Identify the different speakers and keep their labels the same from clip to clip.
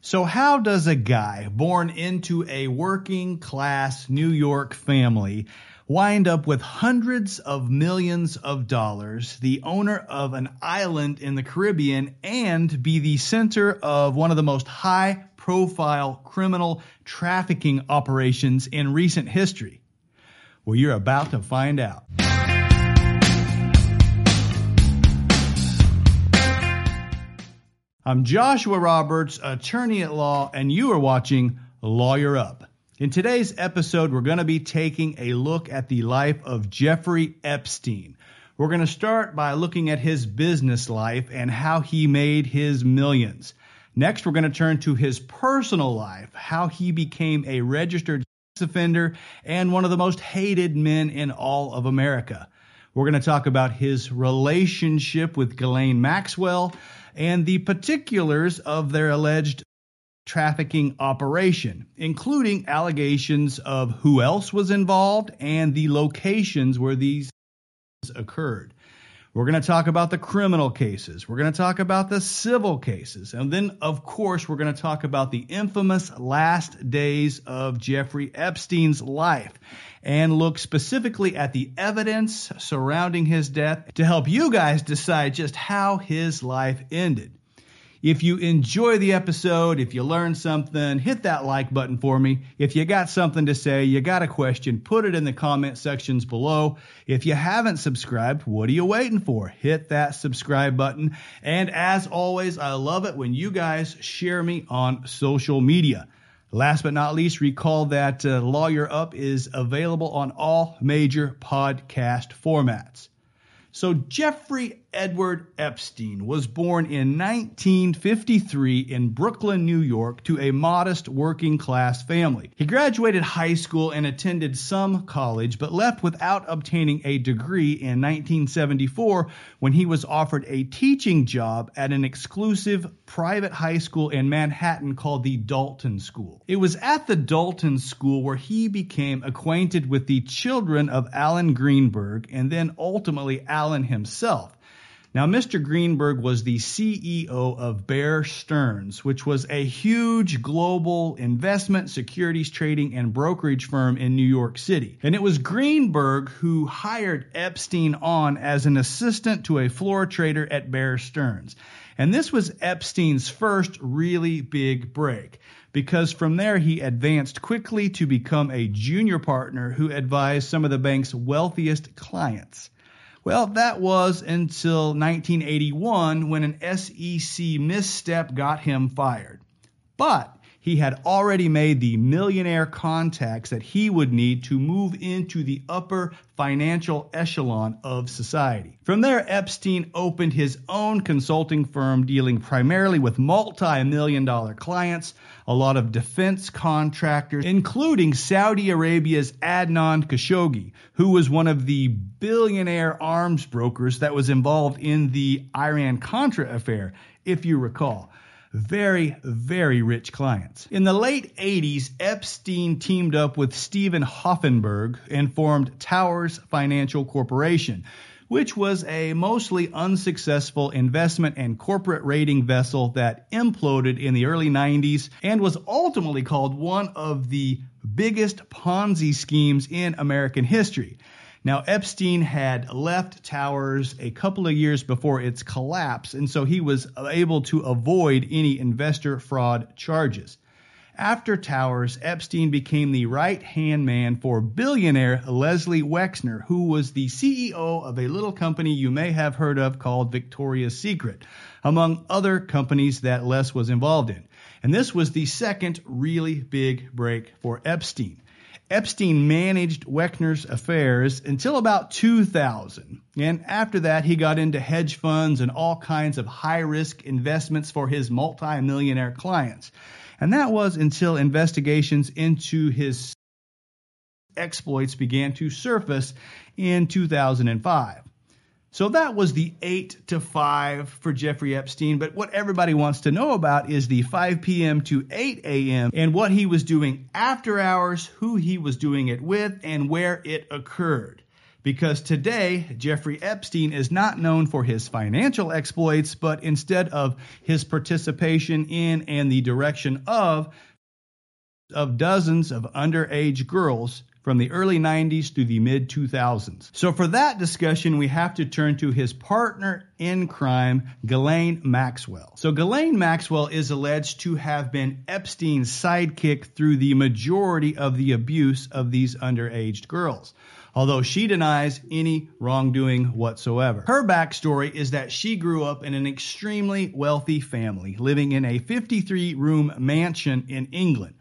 Speaker 1: So, how does a guy born into a working class New York family wind up with hundreds of millions of dollars, the owner of an island in the Caribbean, and be the center of one of the most high profile criminal trafficking operations in recent history? Well, you're about to find out. I'm Joshua Roberts, attorney at law, and you are watching Lawyer Up. In today's episode, we're going to be taking a look at the life of Jeffrey Epstein. We're going to start by looking at his business life and how he made his millions. Next, we're going to turn to his personal life, how he became a registered sex offender and one of the most hated men in all of America. We're going to talk about his relationship with Ghislaine Maxwell and the particulars of their alleged trafficking operation, including allegations of who else was involved and the locations where these occurred. We're going to talk about the criminal cases. We're going to talk about the civil cases. And then, of course, we're going to talk about the infamous last days of Jeffrey Epstein's life and look specifically at the evidence surrounding his death to help you guys decide just how his life ended. If you enjoy the episode, if you learn something, hit that like button for me. If you got something to say, you got a question, put it in the comment sections below. If you haven't subscribed, what are you waiting for? Hit that subscribe button. And as always, I love it when you guys share me on social media. Last but not least, recall that uh, Lawyer Up is available on all major podcast formats. So, Jeffrey Edward Epstein was born in 1953 in Brooklyn, New York, to a modest working class family. He graduated high school and attended some college, but left without obtaining a degree in 1974 when he was offered a teaching job at an exclusive private high school in Manhattan called the Dalton School. It was at the Dalton School where he became acquainted with the children of Alan Greenberg and then ultimately Alan himself. Now, Mr. Greenberg was the CEO of Bear Stearns, which was a huge global investment, securities trading, and brokerage firm in New York City. And it was Greenberg who hired Epstein on as an assistant to a floor trader at Bear Stearns. And this was Epstein's first really big break because from there he advanced quickly to become a junior partner who advised some of the bank's wealthiest clients. Well, that was until 1981 when an SEC misstep got him fired. But he had already made the millionaire contacts that he would need to move into the upper financial echelon of society. From there, Epstein opened his own consulting firm dealing primarily with multi million dollar clients, a lot of defense contractors, including Saudi Arabia's Adnan Khashoggi, who was one of the billionaire arms brokers that was involved in the Iran Contra affair, if you recall very, very rich clients. In the late 80s, Epstein teamed up with Steven Hoffenberg and formed Towers Financial Corporation, which was a mostly unsuccessful investment and corporate rating vessel that imploded in the early 90s and was ultimately called one of the biggest Ponzi schemes in American history. Now, Epstein had left Towers a couple of years before its collapse, and so he was able to avoid any investor fraud charges. After Towers, Epstein became the right hand man for billionaire Leslie Wexner, who was the CEO of a little company you may have heard of called Victoria's Secret, among other companies that Les was involved in. And this was the second really big break for Epstein. Epstein managed Wexner's affairs until about 2000. And after that, he got into hedge funds and all kinds of high risk investments for his multimillionaire clients. And that was until investigations into his exploits began to surface in 2005. So that was the 8 to 5 for Jeffrey Epstein. But what everybody wants to know about is the 5 p.m. to 8 a.m. and what he was doing after hours, who he was doing it with, and where it occurred. because today Jeffrey Epstein is not known for his financial exploits, but instead of his participation in and the direction of of dozens of underage girls from the early 90s through the mid 2000s. So for that discussion, we have to turn to his partner in crime, Ghislaine Maxwell. So Ghislaine Maxwell is alleged to have been Epstein's sidekick through the majority of the abuse of these underage girls although she denies any wrongdoing whatsoever. Her backstory is that she grew up in an extremely wealthy family, living in a 53 room mansion in England.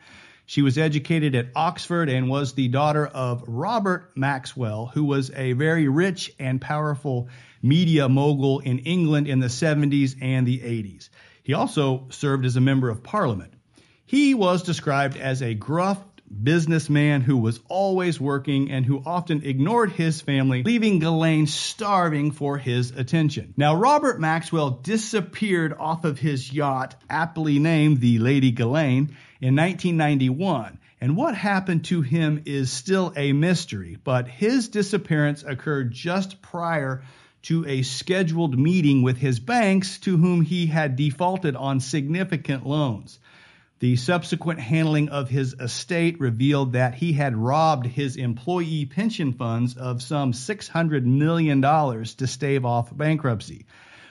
Speaker 1: She was educated at Oxford and was the daughter of Robert Maxwell, who was a very rich and powerful media mogul in England in the 70s and the 80s. He also served as a member of parliament. He was described as a gruff businessman who was always working and who often ignored his family, leaving Ghislaine starving for his attention. Now, Robert Maxwell disappeared off of his yacht, aptly named the Lady Ghislaine, in 1991. And what happened to him is still a mystery, but his disappearance occurred just prior to a scheduled meeting with his banks to whom he had defaulted on significant loans. The subsequent handling of his estate revealed that he had robbed his employee pension funds of some $600 million to stave off bankruptcy.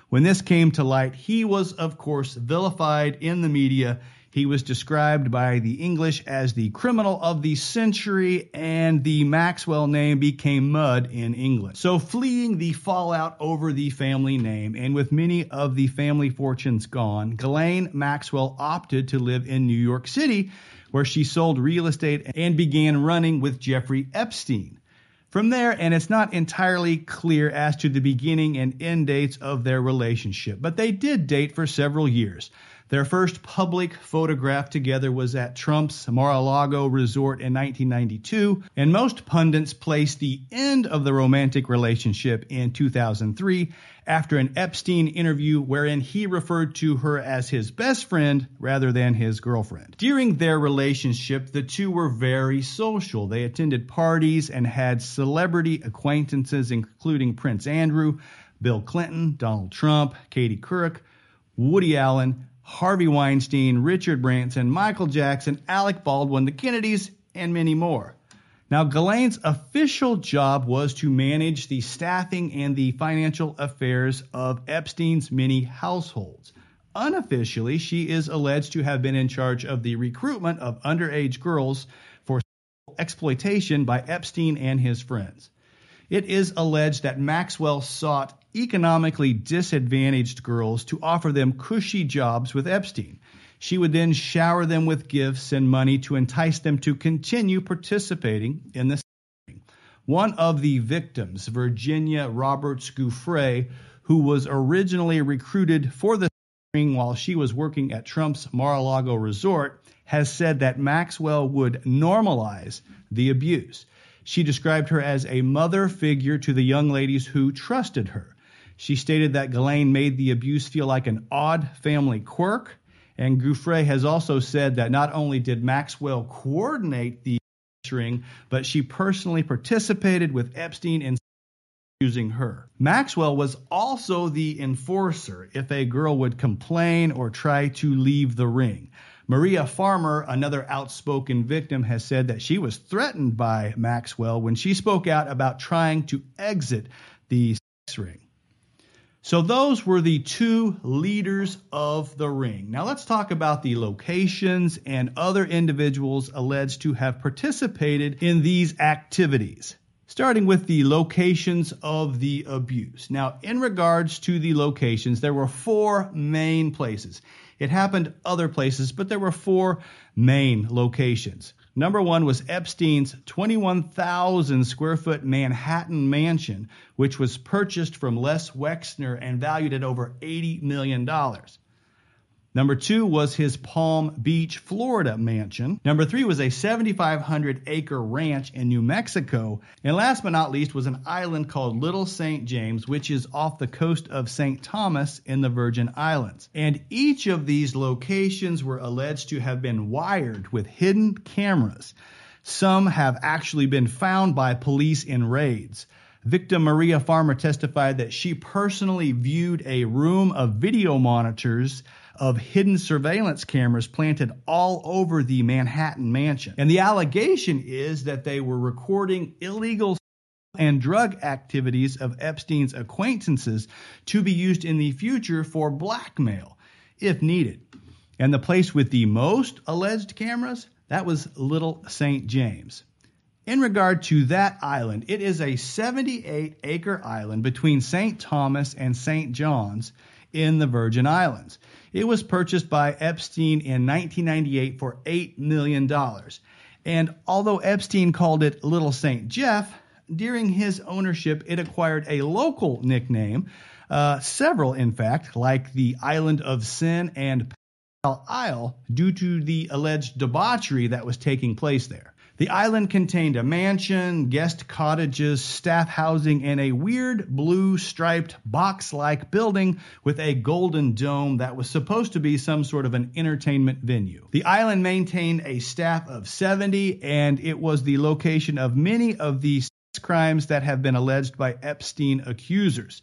Speaker 1: When this came to light, he was, of course, vilified in the media he was described by the English as the criminal of the century, and the Maxwell name became mud in England. So, fleeing the fallout over the family name, and with many of the family fortunes gone, Ghislaine Maxwell opted to live in New York City, where she sold real estate and began running with Jeffrey Epstein. From there, and it's not entirely clear as to the beginning and end dates of their relationship, but they did date for several years. Their first public photograph together was at Trump's Mar-a-Lago resort in 1992, and most pundits placed the end of the romantic relationship in 2003 after an Epstein interview wherein he referred to her as his best friend rather than his girlfriend. During their relationship, the two were very social. They attended parties and had celebrity acquaintances, including Prince Andrew, Bill Clinton, Donald Trump, Katie Couric, Woody Allen, Harvey Weinstein, Richard Branson, Michael Jackson, Alec Baldwin, the Kennedys, and many more. Now, Ghislaine's official job was to manage the staffing and the financial affairs of Epstein's many households. Unofficially, she is alleged to have been in charge of the recruitment of underage girls for exploitation by Epstein and his friends. It is alleged that Maxwell sought economically disadvantaged girls to offer them cushy jobs with Epstein. She would then shower them with gifts and money to entice them to continue participating in the one of the victims, Virginia Roberts Giuffre, who was originally recruited for the ring while she was working at Trump's Mar-a-Lago resort, has said that Maxwell would normalize the abuse. She described her as a mother figure to the young ladies who trusted her. She stated that Ghislaine made the abuse feel like an odd family quirk. And Giuffre has also said that not only did Maxwell coordinate the ring, but she personally participated with Epstein in using her. Maxwell was also the enforcer if a girl would complain or try to leave the ring. Maria Farmer, another outspoken victim, has said that she was threatened by Maxwell when she spoke out about trying to exit the sex ring. So those were the two leaders of the ring. Now let's talk about the locations and other individuals alleged to have participated in these activities. Starting with the locations of the abuse. Now, in regards to the locations, there were four main places. It happened other places, but there were four main locations. Number one was Epstein's 21,000 square foot Manhattan mansion, which was purchased from Les Wexner and valued at over $80 million. Number two was his Palm Beach, Florida mansion. Number three was a 7,500 acre ranch in New Mexico. And last but not least was an island called Little St. James, which is off the coast of St. Thomas in the Virgin Islands. And each of these locations were alleged to have been wired with hidden cameras. Some have actually been found by police in raids. Victim Maria Farmer testified that she personally viewed a room of video monitors of hidden surveillance cameras planted all over the Manhattan mansion. And the allegation is that they were recording illegal and drug activities of Epstein's acquaintances to be used in the future for blackmail if needed. And the place with the most alleged cameras, that was Little St. James. In regard to that island, it is a 78 acre island between St. Thomas and St. John's in the Virgin Islands. It was purchased by Epstein in 1998 for $8 million. And although Epstein called it Little St. Jeff, during his ownership, it acquired a local nickname, uh, several in fact, like the Island of Sin and Isle, due to the alleged debauchery that was taking place there. The island contained a mansion, guest cottages, staff housing, and a weird blue striped box like building with a golden dome that was supposed to be some sort of an entertainment venue. The island maintained a staff of 70, and it was the location of many of the crimes that have been alleged by Epstein accusers.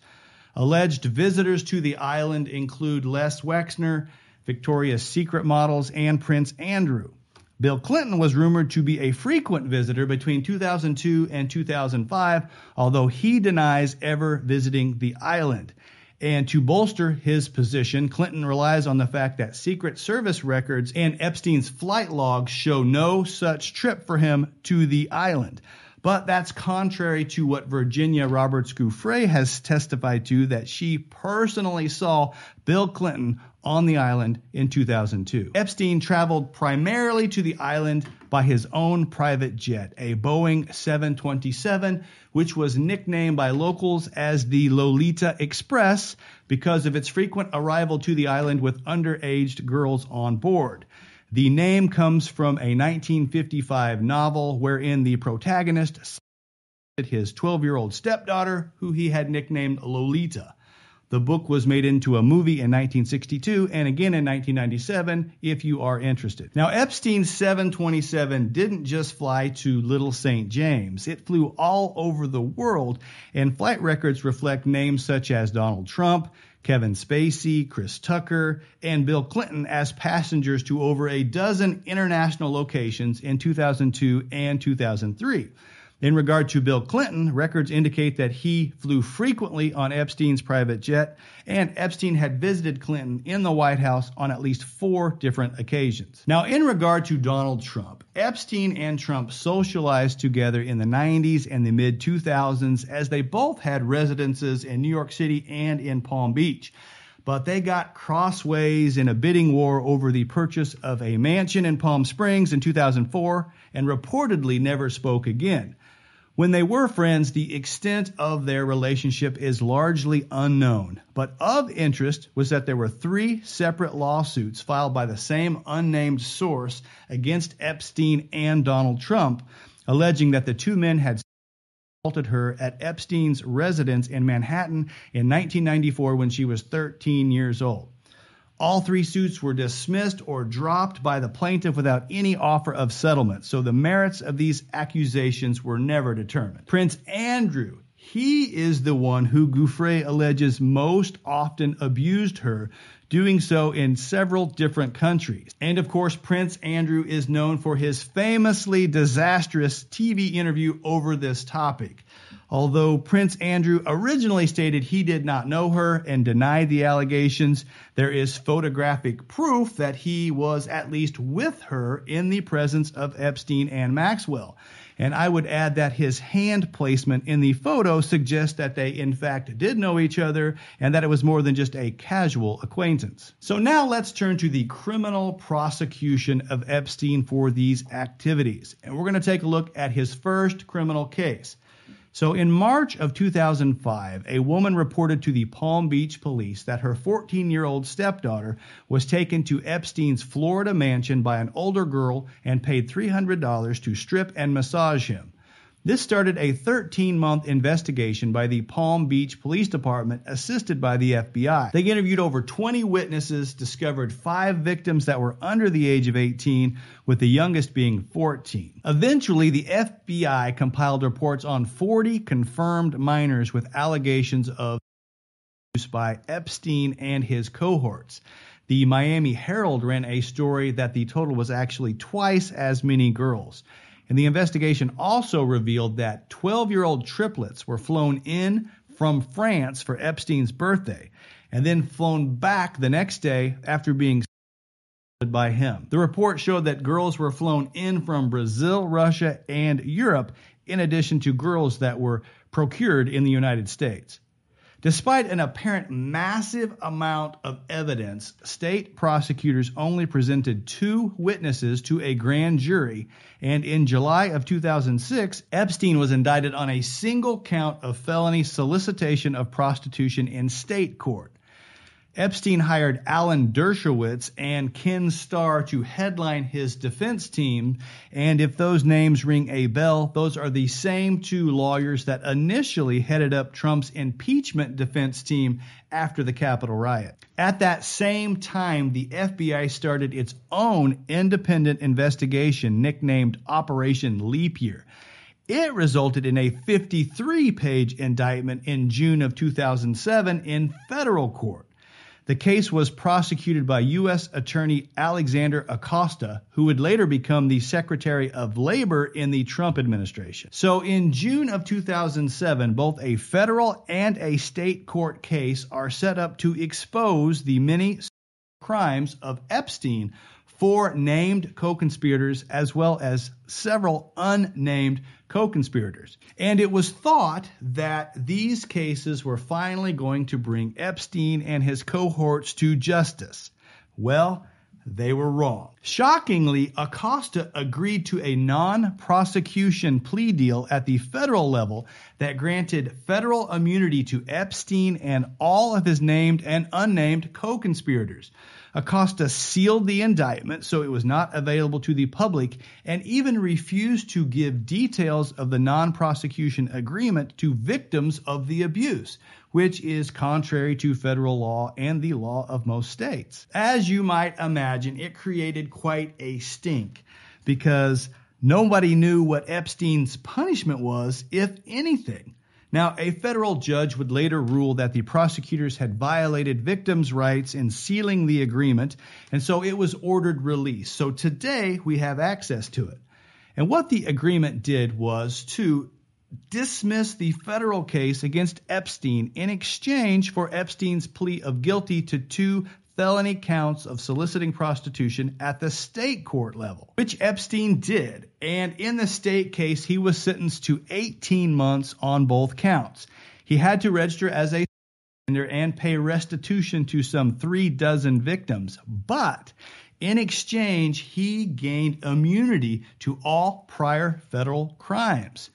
Speaker 1: Alleged visitors to the island include Les Wexner, Victoria's Secret models, and Prince Andrew. Bill Clinton was rumored to be a frequent visitor between 2002 and 2005, although he denies ever visiting the island. And to bolster his position, Clinton relies on the fact that Secret Service records and Epstein's flight logs show no such trip for him to the island. But that's contrary to what Virginia Roberts Giuffre has testified to that she personally saw Bill Clinton on the island in 2002. Epstein traveled primarily to the island by his own private jet, a Boeing 727, which was nicknamed by locals as the Lolita Express because of its frequent arrival to the island with underage girls on board. The name comes from a 1955 novel wherein the protagonist his 12 year old stepdaughter, who he had nicknamed Lolita. The book was made into a movie in 1962 and again in 1997, if you are interested. Now, Epstein's 727 didn't just fly to Little St. James, it flew all over the world, and flight records reflect names such as Donald Trump, Kevin Spacey, Chris Tucker, and Bill Clinton as passengers to over a dozen international locations in 2002 and 2003. In regard to Bill Clinton, records indicate that he flew frequently on Epstein's private jet, and Epstein had visited Clinton in the White House on at least four different occasions. Now, in regard to Donald Trump, Epstein and Trump socialized together in the 90s and the mid 2000s as they both had residences in New York City and in Palm Beach but they got crossways in a bidding war over the purchase of a mansion in Palm Springs in 2004 and reportedly never spoke again. When they were friends, the extent of their relationship is largely unknown. But of interest was that there were three separate lawsuits filed by the same unnamed source against Epstein and Donald Trump, alleging that the two men had assaulted her at Epstein's residence in Manhattan in 1994 when she was 13 years old. All three suits were dismissed or dropped by the plaintiff without any offer of settlement, so the merits of these accusations were never determined. Prince Andrew, he is the one who Giuffre alleges most often abused her, doing so in several different countries. And of course, Prince Andrew is known for his famously disastrous TV interview over this topic. Although Prince Andrew originally stated he did not know her and denied the allegations, there is photographic proof that he was at least with her in the presence of Epstein and Maxwell. And I would add that his hand placement in the photo suggests that they, in fact, did know each other and that it was more than just a casual acquaintance. So now let's turn to the criminal prosecution of Epstein for these activities. And we're going to take a look at his first criminal case. So in March of 2005, a woman reported to the Palm Beach police that her 14 year old stepdaughter was taken to Epstein's Florida mansion by an older girl and paid $300 to strip and massage him. This started a 13 month investigation by the Palm Beach Police Department, assisted by the FBI. They interviewed over 20 witnesses, discovered five victims that were under the age of 18, with the youngest being 14. Eventually, the FBI compiled reports on 40 confirmed minors with allegations of abuse by Epstein and his cohorts. The Miami Herald ran a story that the total was actually twice as many girls. And the investigation also revealed that 12 year old triplets were flown in from France for Epstein's birthday and then flown back the next day after being by him. The report showed that girls were flown in from Brazil, Russia, and Europe, in addition to girls that were procured in the United States. Despite an apparent massive amount of evidence, state prosecutors only presented two witnesses to a grand jury, and in July of 2006, Epstein was indicted on a single count of felony solicitation of prostitution in state court. Epstein hired Alan Dershowitz and Ken Starr to headline his defense team. And if those names ring a bell, those are the same two lawyers that initially headed up Trump's impeachment defense team after the Capitol riot. At that same time, the FBI started its own independent investigation nicknamed Operation Leap Year. It resulted in a 53 page indictment in June of 2007 in federal court. The case was prosecuted by U.S. Attorney Alexander Acosta, who would later become the Secretary of Labor in the Trump administration. So in June of 2007, both a federal and a state court case are set up to expose the many crimes of Epstein four named co conspirators as well as several unnamed co conspirators. And it was thought that these cases were finally going to bring Epstein and his cohorts to justice. Well, they were wrong. Shockingly, Acosta agreed to a non prosecution plea deal at the federal level that granted federal immunity to Epstein and all of his named and unnamed co conspirators. Acosta sealed the indictment so it was not available to the public and even refused to give details of the non prosecution agreement to victims of the abuse, which is contrary to federal law and the law of most states. As you might imagine, it created quite a stink because nobody knew what Epstein's punishment was, if anything. Now, a federal judge would later rule that the prosecutors had violated victims' rights in sealing the agreement, and so it was ordered released. So today we have access to it. And what the agreement did was to dismiss the federal case against Epstein in exchange for Epstein's plea of guilty to two felony counts of soliciting prostitution at the state court level, which Epstein did. And in the state case, he was sentenced to 18 months on both counts. He had to register as a offender and pay restitution to some three dozen victims. But in exchange, he gained immunity to all prior federal crimes.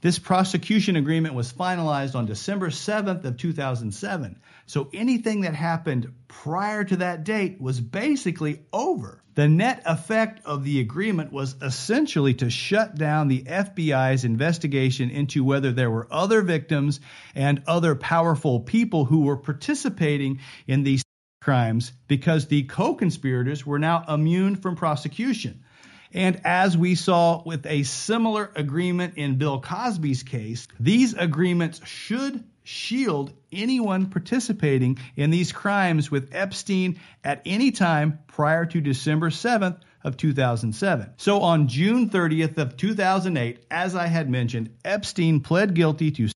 Speaker 1: This prosecution agreement was finalized on December 7th of 2007. So anything that happened prior to that date was basically over. The net effect of the agreement was essentially to shut down the FBI's investigation into whether there were other victims and other powerful people who were participating in these crimes because the co-conspirators were now immune from prosecution. And as we saw with a similar agreement in Bill Cosby's case, these agreements should shield anyone participating in these crimes with Epstein at any time prior to December 7th of 2007. So on June 30th of 2008, as I had mentioned, Epstein pled guilty to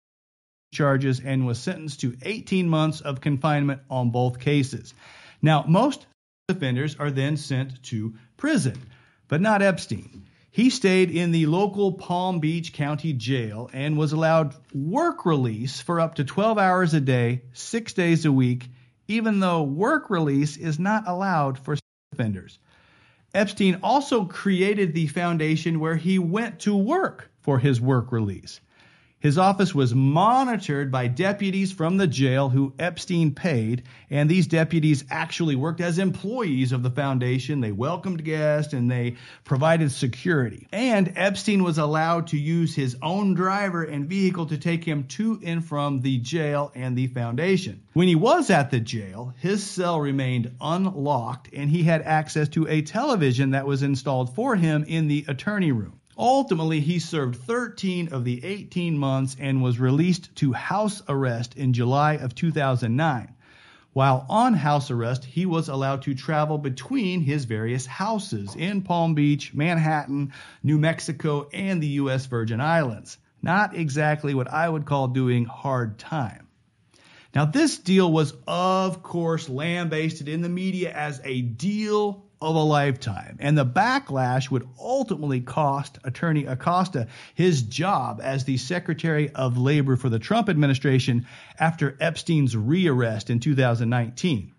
Speaker 1: charges and was sentenced to 18 months of confinement on both cases. Now, most offenders are then sent to prison but not Epstein. He stayed in the local Palm Beach County Jail and was allowed work release for up to 12 hours a day, six days a week, even though work release is not allowed for offenders. Epstein also created the foundation where he went to work for his work release. His office was monitored by deputies from the jail who Epstein paid, and these deputies actually worked as employees of the foundation. They welcomed guests and they provided security. And Epstein was allowed to use his own driver and vehicle to take him to and from the jail and the foundation. When he was at the jail, his cell remained unlocked and he had access to a television that was installed for him in the attorney room. Ultimately, he served 13 of the 18 months and was released to house arrest in July of 2009. While on house arrest, he was allowed to travel between his various houses in Palm Beach, Manhattan, New Mexico, and the U.S. Virgin Islands. Not exactly what I would call doing hard time. Now, this deal was, of course, lambasted in the media as a deal of a lifetime. And the backlash would ultimately cost Attorney Acosta his job as the Secretary of Labor for the Trump administration after Epstein's rearrest in 2019.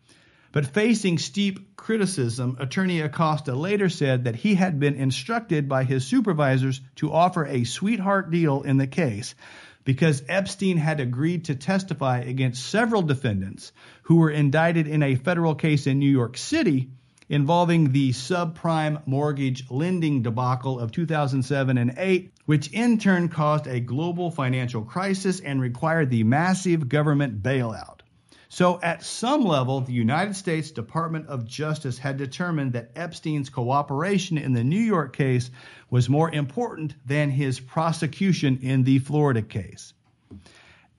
Speaker 1: But facing steep criticism, Attorney Acosta later said that he had been instructed by his supervisors to offer a sweetheart deal in the case because Epstein had agreed to testify against several defendants who were indicted in a federal case in New York City involving the subprime mortgage lending debacle of 2007 and 8, which in turn caused a global financial crisis and required the massive government bailout. So, at some level, the United States Department of Justice had determined that Epstein's cooperation in the New York case was more important than his prosecution in the Florida case.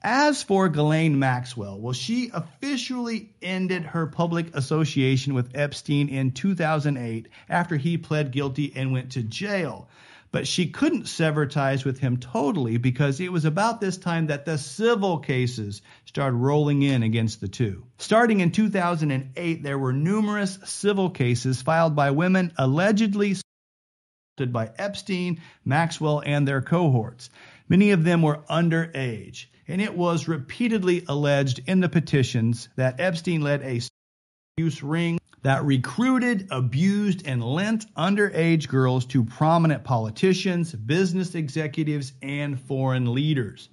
Speaker 1: As for Ghislaine Maxwell, well, she officially ended her public association with Epstein in 2008 after he pled guilty and went to jail. But she couldn't sever ties with him totally because it was about this time that the civil cases started rolling in against the two. Starting in 2008, there were numerous civil cases filed by women allegedly by Epstein, Maxwell, and their cohorts. Many of them were underage and it was repeatedly alleged in the petitions that Epstein led a use ring that recruited, abused, and lent underage girls to prominent politicians, business executives, and foreign leaders.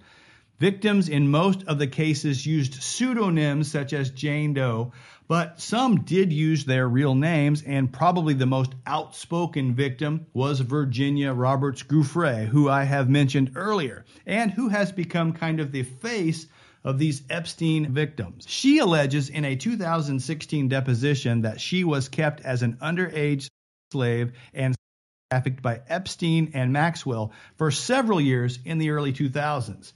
Speaker 1: Victims in most of the cases used pseudonyms such as Jane Doe, but some did use their real names, and probably the most outspoken victim was Virginia Roberts Giuffre, who I have mentioned earlier, and who has become kind of the face of these Epstein victims. She alleges in a 2016 deposition that she was kept as an underage slave and trafficked by Epstein and Maxwell for several years in the early 2000s.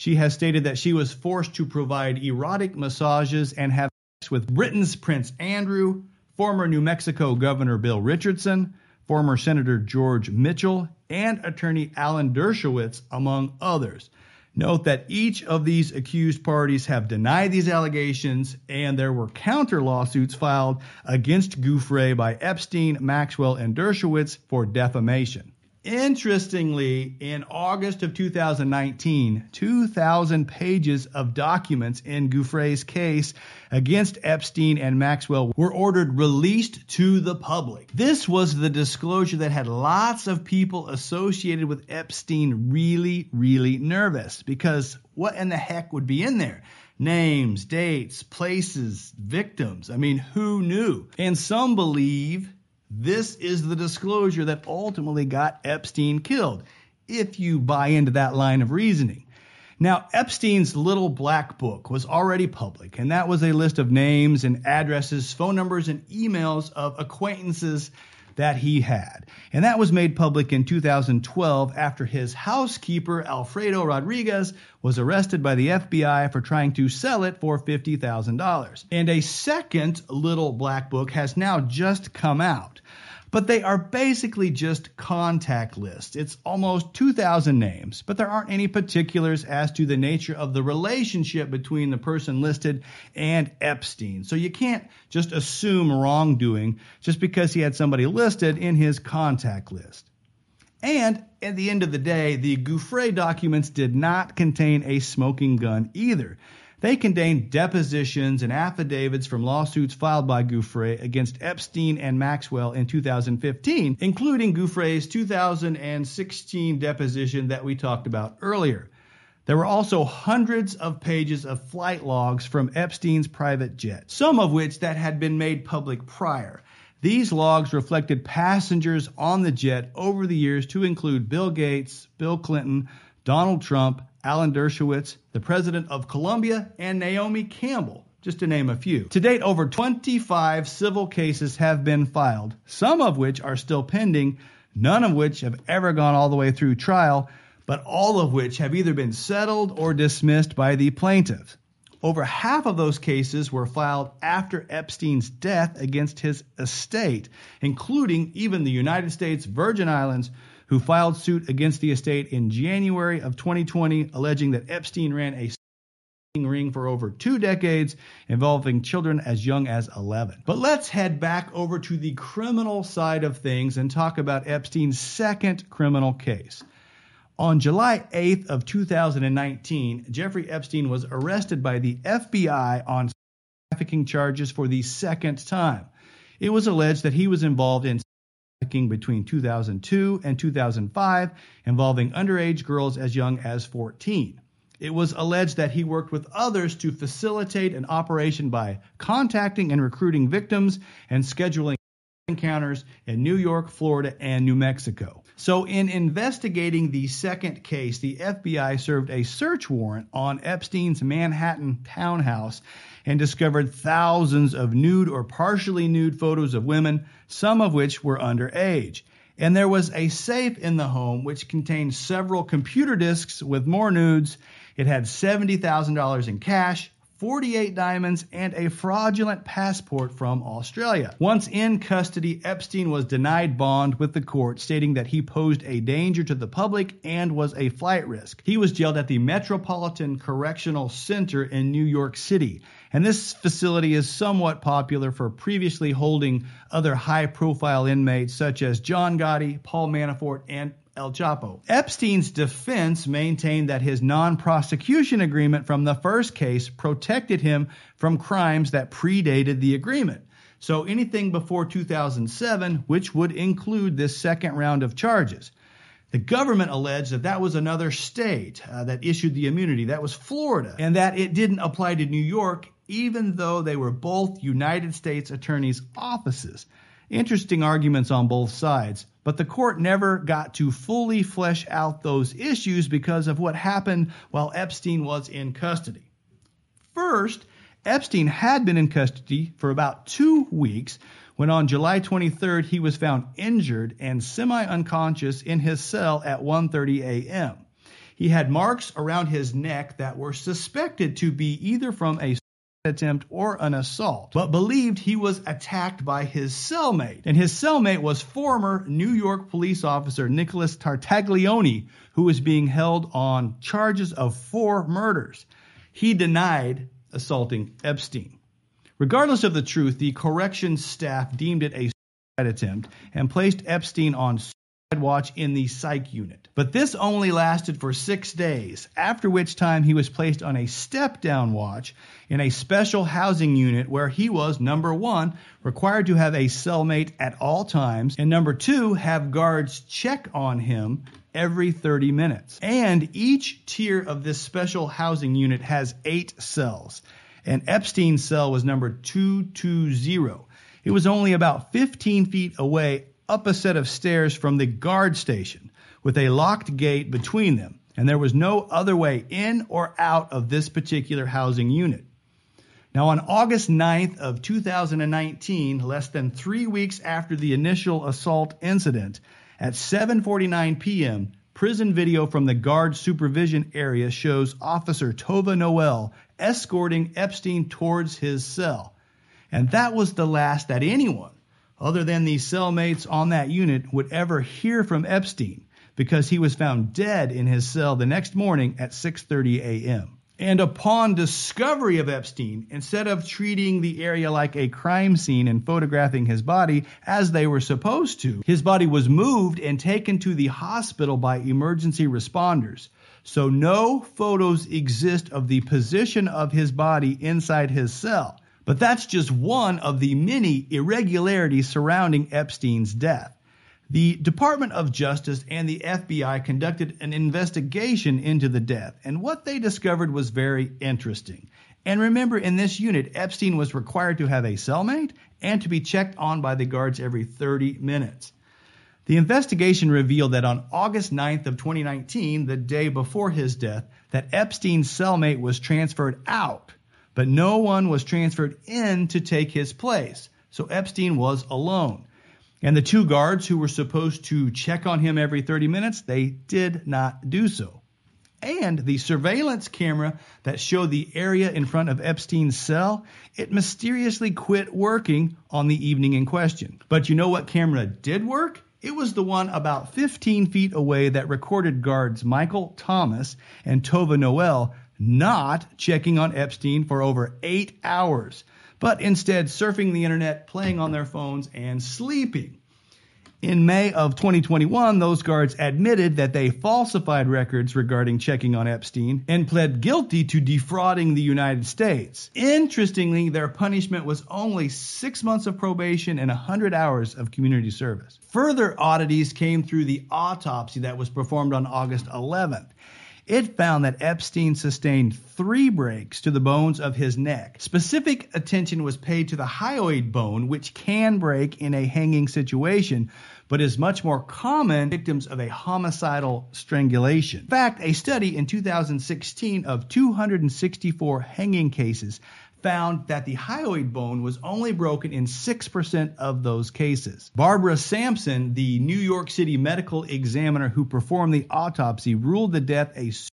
Speaker 1: She has stated that she was forced to provide erotic massages and have sex with Britain's Prince Andrew, former New Mexico Governor Bill Richardson, former Senator George Mitchell, and attorney Alan Dershowitz, among others. Note that each of these accused parties have denied these allegations, and there were counter lawsuits filed against Giuffre by Epstein, Maxwell, and Dershowitz for defamation. Interestingly, in August of 2019, 2,000 pages of documents in Giuffre's case against Epstein and Maxwell were ordered released to the public. This was the disclosure that had lots of people associated with Epstein really, really nervous because what in the heck would be in there? Names, dates, places, victims. I mean, who knew? And some believe this is the disclosure that ultimately got Epstein killed, if you buy into that line of reasoning. Now, Epstein's little black book was already public, and that was a list of names and addresses, phone numbers, and emails of acquaintances that he had. And that was made public in 2012 after his housekeeper, Alfredo Rodriguez, was arrested by the FBI for trying to sell it for $50,000. And a second little black book has now just come out but they are basically just contact lists. It's almost 2,000 names, but there aren't any particulars as to the nature of the relationship between the person listed and Epstein. So you can't just assume wrongdoing just because he had somebody listed in his contact list. And at the end of the day, the Giuffre documents did not contain a smoking gun either. They contain depositions and affidavits from lawsuits filed by Giuffre against Epstein and Maxwell in 2015, including Giuffre's 2016 deposition that we talked about earlier. There were also hundreds of pages of flight logs from Epstein's private jet, some of which that had been made public prior. These logs reflected passengers on the jet over the years to include Bill Gates, Bill Clinton, Donald Trump, Alan Dershowitz, the president of Colombia, and Naomi Campbell, just to name a few. To date, over 25 civil cases have been filed, some of which are still pending, none of which have ever gone all the way through trial, but all of which have either been settled or dismissed by the plaintiffs. Over half of those cases were filed after Epstein's death against his estate, including even the United States Virgin Islands, who filed suit against the estate in January of 2020, alleging that Epstein ran a ring for over two decades involving children as young as 11. But let's head back over to the criminal side of things and talk about Epstein's second criminal case. On July 8th of 2019, Jeffrey Epstein was arrested by the FBI on trafficking charges for the second time. It was alleged that he was involved in trafficking between 2002 and 2005 involving underage girls as young as 14. It was alleged that he worked with others to facilitate an operation by contacting and recruiting victims and scheduling encounters in New York, Florida, and New Mexico. So, in investigating the second case, the FBI served a search warrant on Epstein's Manhattan townhouse and discovered thousands of nude or partially nude photos of women, some of which were underage. And there was a safe in the home which contained several computer disks with more nudes. It had $70,000 in cash, 48 diamonds, and a fraudulent passport from Australia. Once in custody, Epstein was denied bond with the court, stating that he posed a danger to the public and was a flight risk. He was jailed at the Metropolitan Correctional Center in New York City. And this facility is somewhat popular for previously holding other high profile inmates such as John Gotti, Paul Manafort, and El Chapo. Epstein's defense maintained that his non prosecution agreement from the first case protected him from crimes that predated the agreement. So anything before 2007, which would include this second round of charges. The government alleged that that was another state uh, that issued the immunity. That was Florida. And that it didn't apply to New York, even though they were both United States attorneys' offices. Interesting arguments on both sides, but the court never got to fully flesh out those issues because of what happened while Epstein was in custody. First, Epstein had been in custody for about two weeks when on July 23rd he was found injured and semi-unconscious in his cell at 1:30 a.m. He had marks around his neck that were suspected to be either from a attempt or an assault, but believed he was attacked by his cellmate. And his cellmate was former New York police officer Nicholas Tartaglione, who was being held on charges of four murders. He denied assaulting Epstein. Regardless of the truth, the corrections staff deemed it a suicide attempt and placed Epstein on watch in the psych unit. But this only lasted for six days, after which time he was placed on a step down watch in a special housing unit where he was, number one, required to have a cellmate at all times, and number two, have guards check on him every 30 minutes. And each tier of this special housing unit has eight cells. And Epstein's cell was number 220. It was only about 15 feet away up a set of stairs from the guard station with a locked gate between them, and there was no other way in or out of this particular housing unit. Now, on August 9th of 2019, less than three weeks after the initial assault incident, at 7:49 p.m., prison video from the guard supervision area shows Officer Tova Noel escorting Epstein towards his cell. And that was the last that anyone other than the cellmates on that unit would ever hear from Epstein because he was found dead in his cell the next morning at 6:30 a.m. And upon discovery of Epstein, instead of treating the area like a crime scene and photographing his body as they were supposed to, his body was moved and taken to the hospital by emergency responders. So no photos exist of the position of his body inside his cell. But that's just one of the many irregularities surrounding Epstein's death. The Department of Justice and the FBI conducted an investigation into the death, and what they discovered was very interesting. And remember, in this unit, Epstein was required to have a cellmate and to be checked on by the guards every 30 minutes. The investigation revealed that on August 9th of 2019, the day before his death, that Epstein's cellmate was transferred out, but no one was transferred in to take his place. So Epstein was alone. And the two guards who were supposed to check on him every 30 minutes, they did not do so. And the surveillance camera that showed the area in front of Epstein's cell, it mysteriously quit working on the evening in question. But you know what camera did work? It was the one about 15 feet away that recorded guards Michael Thomas and Tova Noel not checking on Epstein for over eight hours but instead surfing the internet, playing on their phones, and sleeping. In May of 2021, those guards admitted that they falsified records regarding checking on Epstein and pled guilty to defrauding the United States. Interestingly, their punishment was only six months of probation and 100 hours of community service. Further oddities came through the autopsy that was performed on August 11th. It found that Epstein sustained three breaks to the bones of his neck. Specific attention was paid to the hyoid bone, which can break in a hanging situation, but is much more common victims of a homicidal strangulation. In fact, a study in 2016 of 264 hanging cases found that the hyoid bone was only broken in 6% of those cases. Barbara Sampson, the New York City medical examiner who performed the autopsy, ruled the death a suicide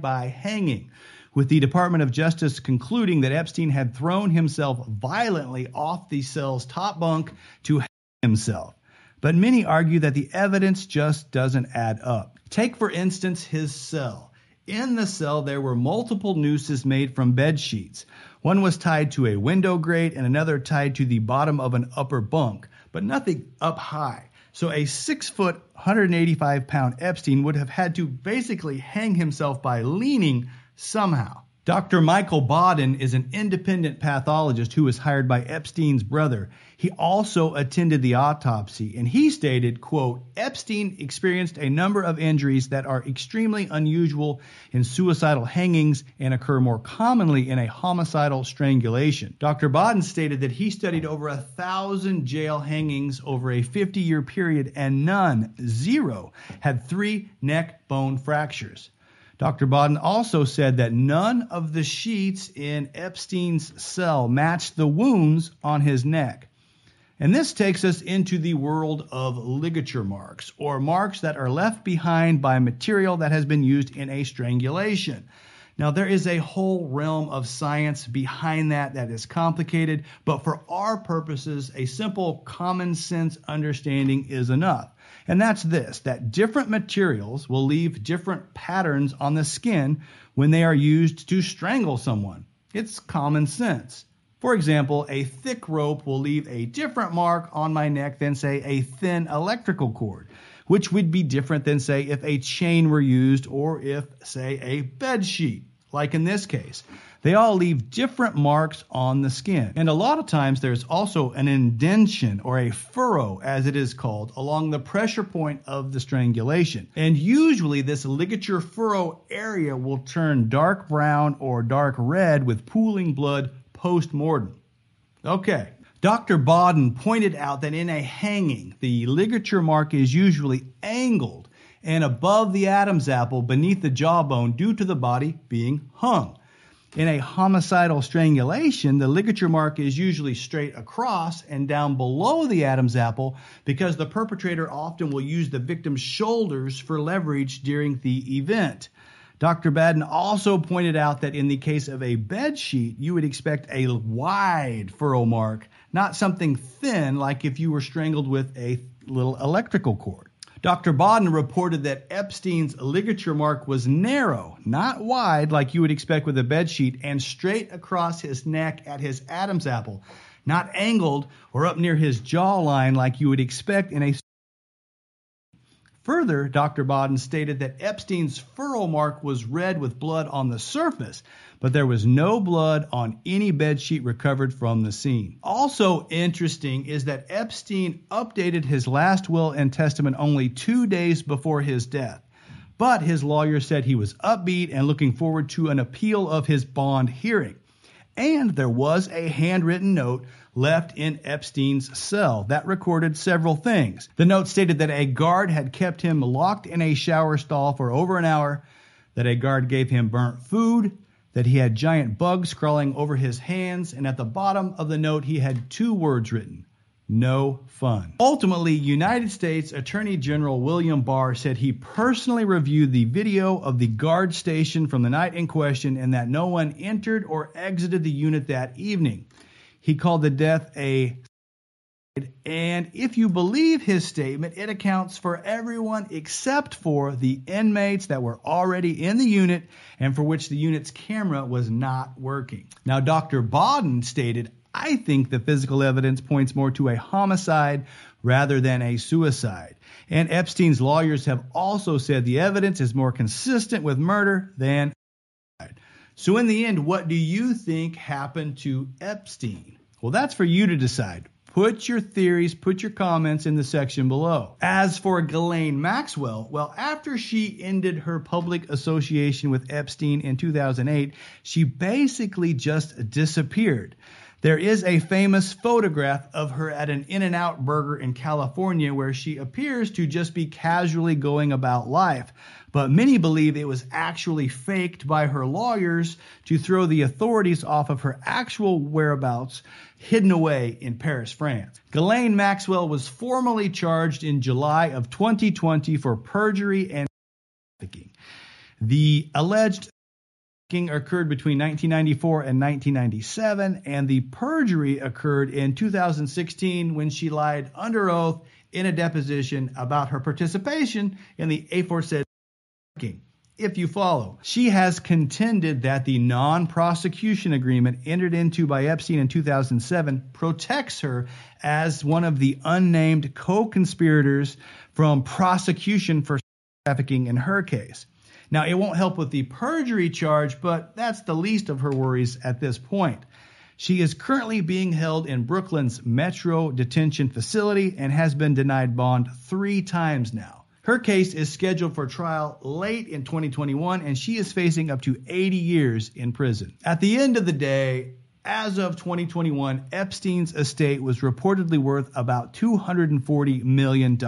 Speaker 1: by hanging, with the Department of Justice concluding that Epstein had thrown himself violently off the cell's top bunk to hang himself. But many argue that the evidence just doesn't add up. Take, for instance, his cell. In the cell, there were multiple nooses made from bed sheets. One was tied to a window grate and another tied to the bottom of an upper bunk, but nothing up high. So a six foot, 185 pound Epstein would have had to basically hang himself by leaning somehow. Dr. Michael Baden is an independent pathologist who was hired by Epstein's brother. He also attended the autopsy and he stated, quote, Epstein experienced a number of injuries that are extremely unusual in suicidal hangings and occur more commonly in a homicidal strangulation. Dr. Baden stated that he studied over a thousand jail hangings over a 50 year period and none, zero, had three neck bone fractures. Dr. Baden also said that none of the sheets in Epstein's cell matched the wounds on his neck. And this takes us into the world of ligature marks, or marks that are left behind by material that has been used in a strangulation. Now, there is a whole realm of science behind that that is complicated, but for our purposes, a simple common sense understanding is enough. And that's this that different materials will leave different patterns on the skin when they are used to strangle someone. It's common sense. For example, a thick rope will leave a different mark on my neck than, say, a thin electrical cord, which would be different than, say, if a chain were used or if, say, a bed sheet like in this case. They all leave different marks on the skin. And a lot of times there's also an indention or a furrow, as it is called, along the pressure point of the strangulation. And usually this ligature furrow area will turn dark brown or dark red with pooling blood post mortem. Okay. Dr. Baden pointed out that in a hanging, the ligature mark is usually angled and above the Adam's apple beneath the jawbone due to the body being hung. In a homicidal strangulation, the ligature mark is usually straight across and down below the Adam's apple because the perpetrator often will use the victim's shoulders for leverage during the event. Dr. Baden also pointed out that in the case of a bed sheet, you would expect a wide furrow mark, not something thin like if you were strangled with a little electrical cord. Dr. Baden reported that Epstein's ligature mark was narrow, not wide like you would expect with a bedsheet, and straight across his neck at his Adam's apple, not angled or up near his jawline like you would expect in a Further, Dr. Baden stated that Epstein's furrow mark was red with blood on the surface, but there was no blood on any bedsheet recovered from the scene. Also interesting is that Epstein updated his last will and testament only two days before his death. But his lawyer said he was upbeat and looking forward to an appeal of his bond hearing. And there was a handwritten note left in Epstein's cell that recorded several things. The note stated that a guard had kept him locked in a shower stall for over an hour, that a guard gave him burnt food, that he had giant bugs crawling over his hands, and at the bottom of the note he had two words written no fun. Ultimately, United States Attorney General William Barr said he personally reviewed the video of the guard station from the night in question and that no one entered or exited the unit that evening. He called the death a and if you believe his statement, it accounts for everyone except for the inmates that were already in the unit and for which the unit's camera was not working. Now, Dr. Baden stated, I think the physical evidence points more to a homicide rather than a suicide. And Epstein's lawyers have also said the evidence is more consistent with murder than suicide. So, in the end, what do you think happened to Epstein? Well, that's for you to decide. Put your theories, put your comments in the section below. As for Ghislaine Maxwell, well, after she ended her public association with Epstein in 2008, she basically just disappeared. There is a famous photograph of her at an In N Out burger in California where she appears to just be casually going about life. But many believe it was actually faked by her lawyers to throw the authorities off of her actual whereabouts hidden away in Paris, France. Ghislaine Maxwell was formally charged in July of 2020 for perjury and trafficking. The alleged occurred between 1994 and 1997, and the perjury occurred in 2016 when she lied under oath in a deposition about her participation in the aforesaid if you follow. She has contended that the non prosecution agreement entered into by Epstein in 2007 protects her as one of the unnamed co conspirators from prosecution for trafficking in her case. Now, it won't help with the perjury charge, but that's the least of her worries at this point. She is currently being held in Brooklyn's Metro Detention Facility and has been denied bond three times now. Her case is scheduled for trial late in 2021, and she is facing up to 80 years in prison. At the end of the day, as of 2021, Epstein's estate was reportedly worth about $240 million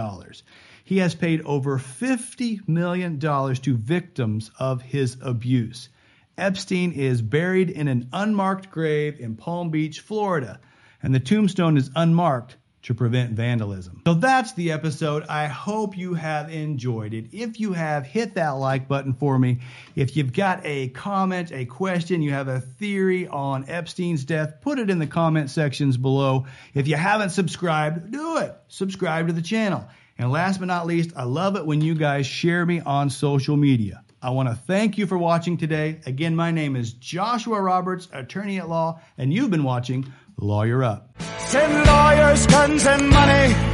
Speaker 1: he has paid over $50 million to victims of his abuse. Epstein is buried in an unmarked grave in Palm Beach, Florida, and the tombstone is unmarked to prevent vandalism. So that's the episode. I hope you have enjoyed it. If you have, hit that like button for me. If you've got a comment, a question, you have a theory on Epstein's death, put it in the comment sections below. If you haven't subscribed, do it. Subscribe to the channel. And last but not least, I love it when you guys share me on social media. I want to thank you for watching today. Again, my name is Joshua Roberts, attorney at law, and you've been watching Lawyer Up.
Speaker 2: Send lawyers, guns, and money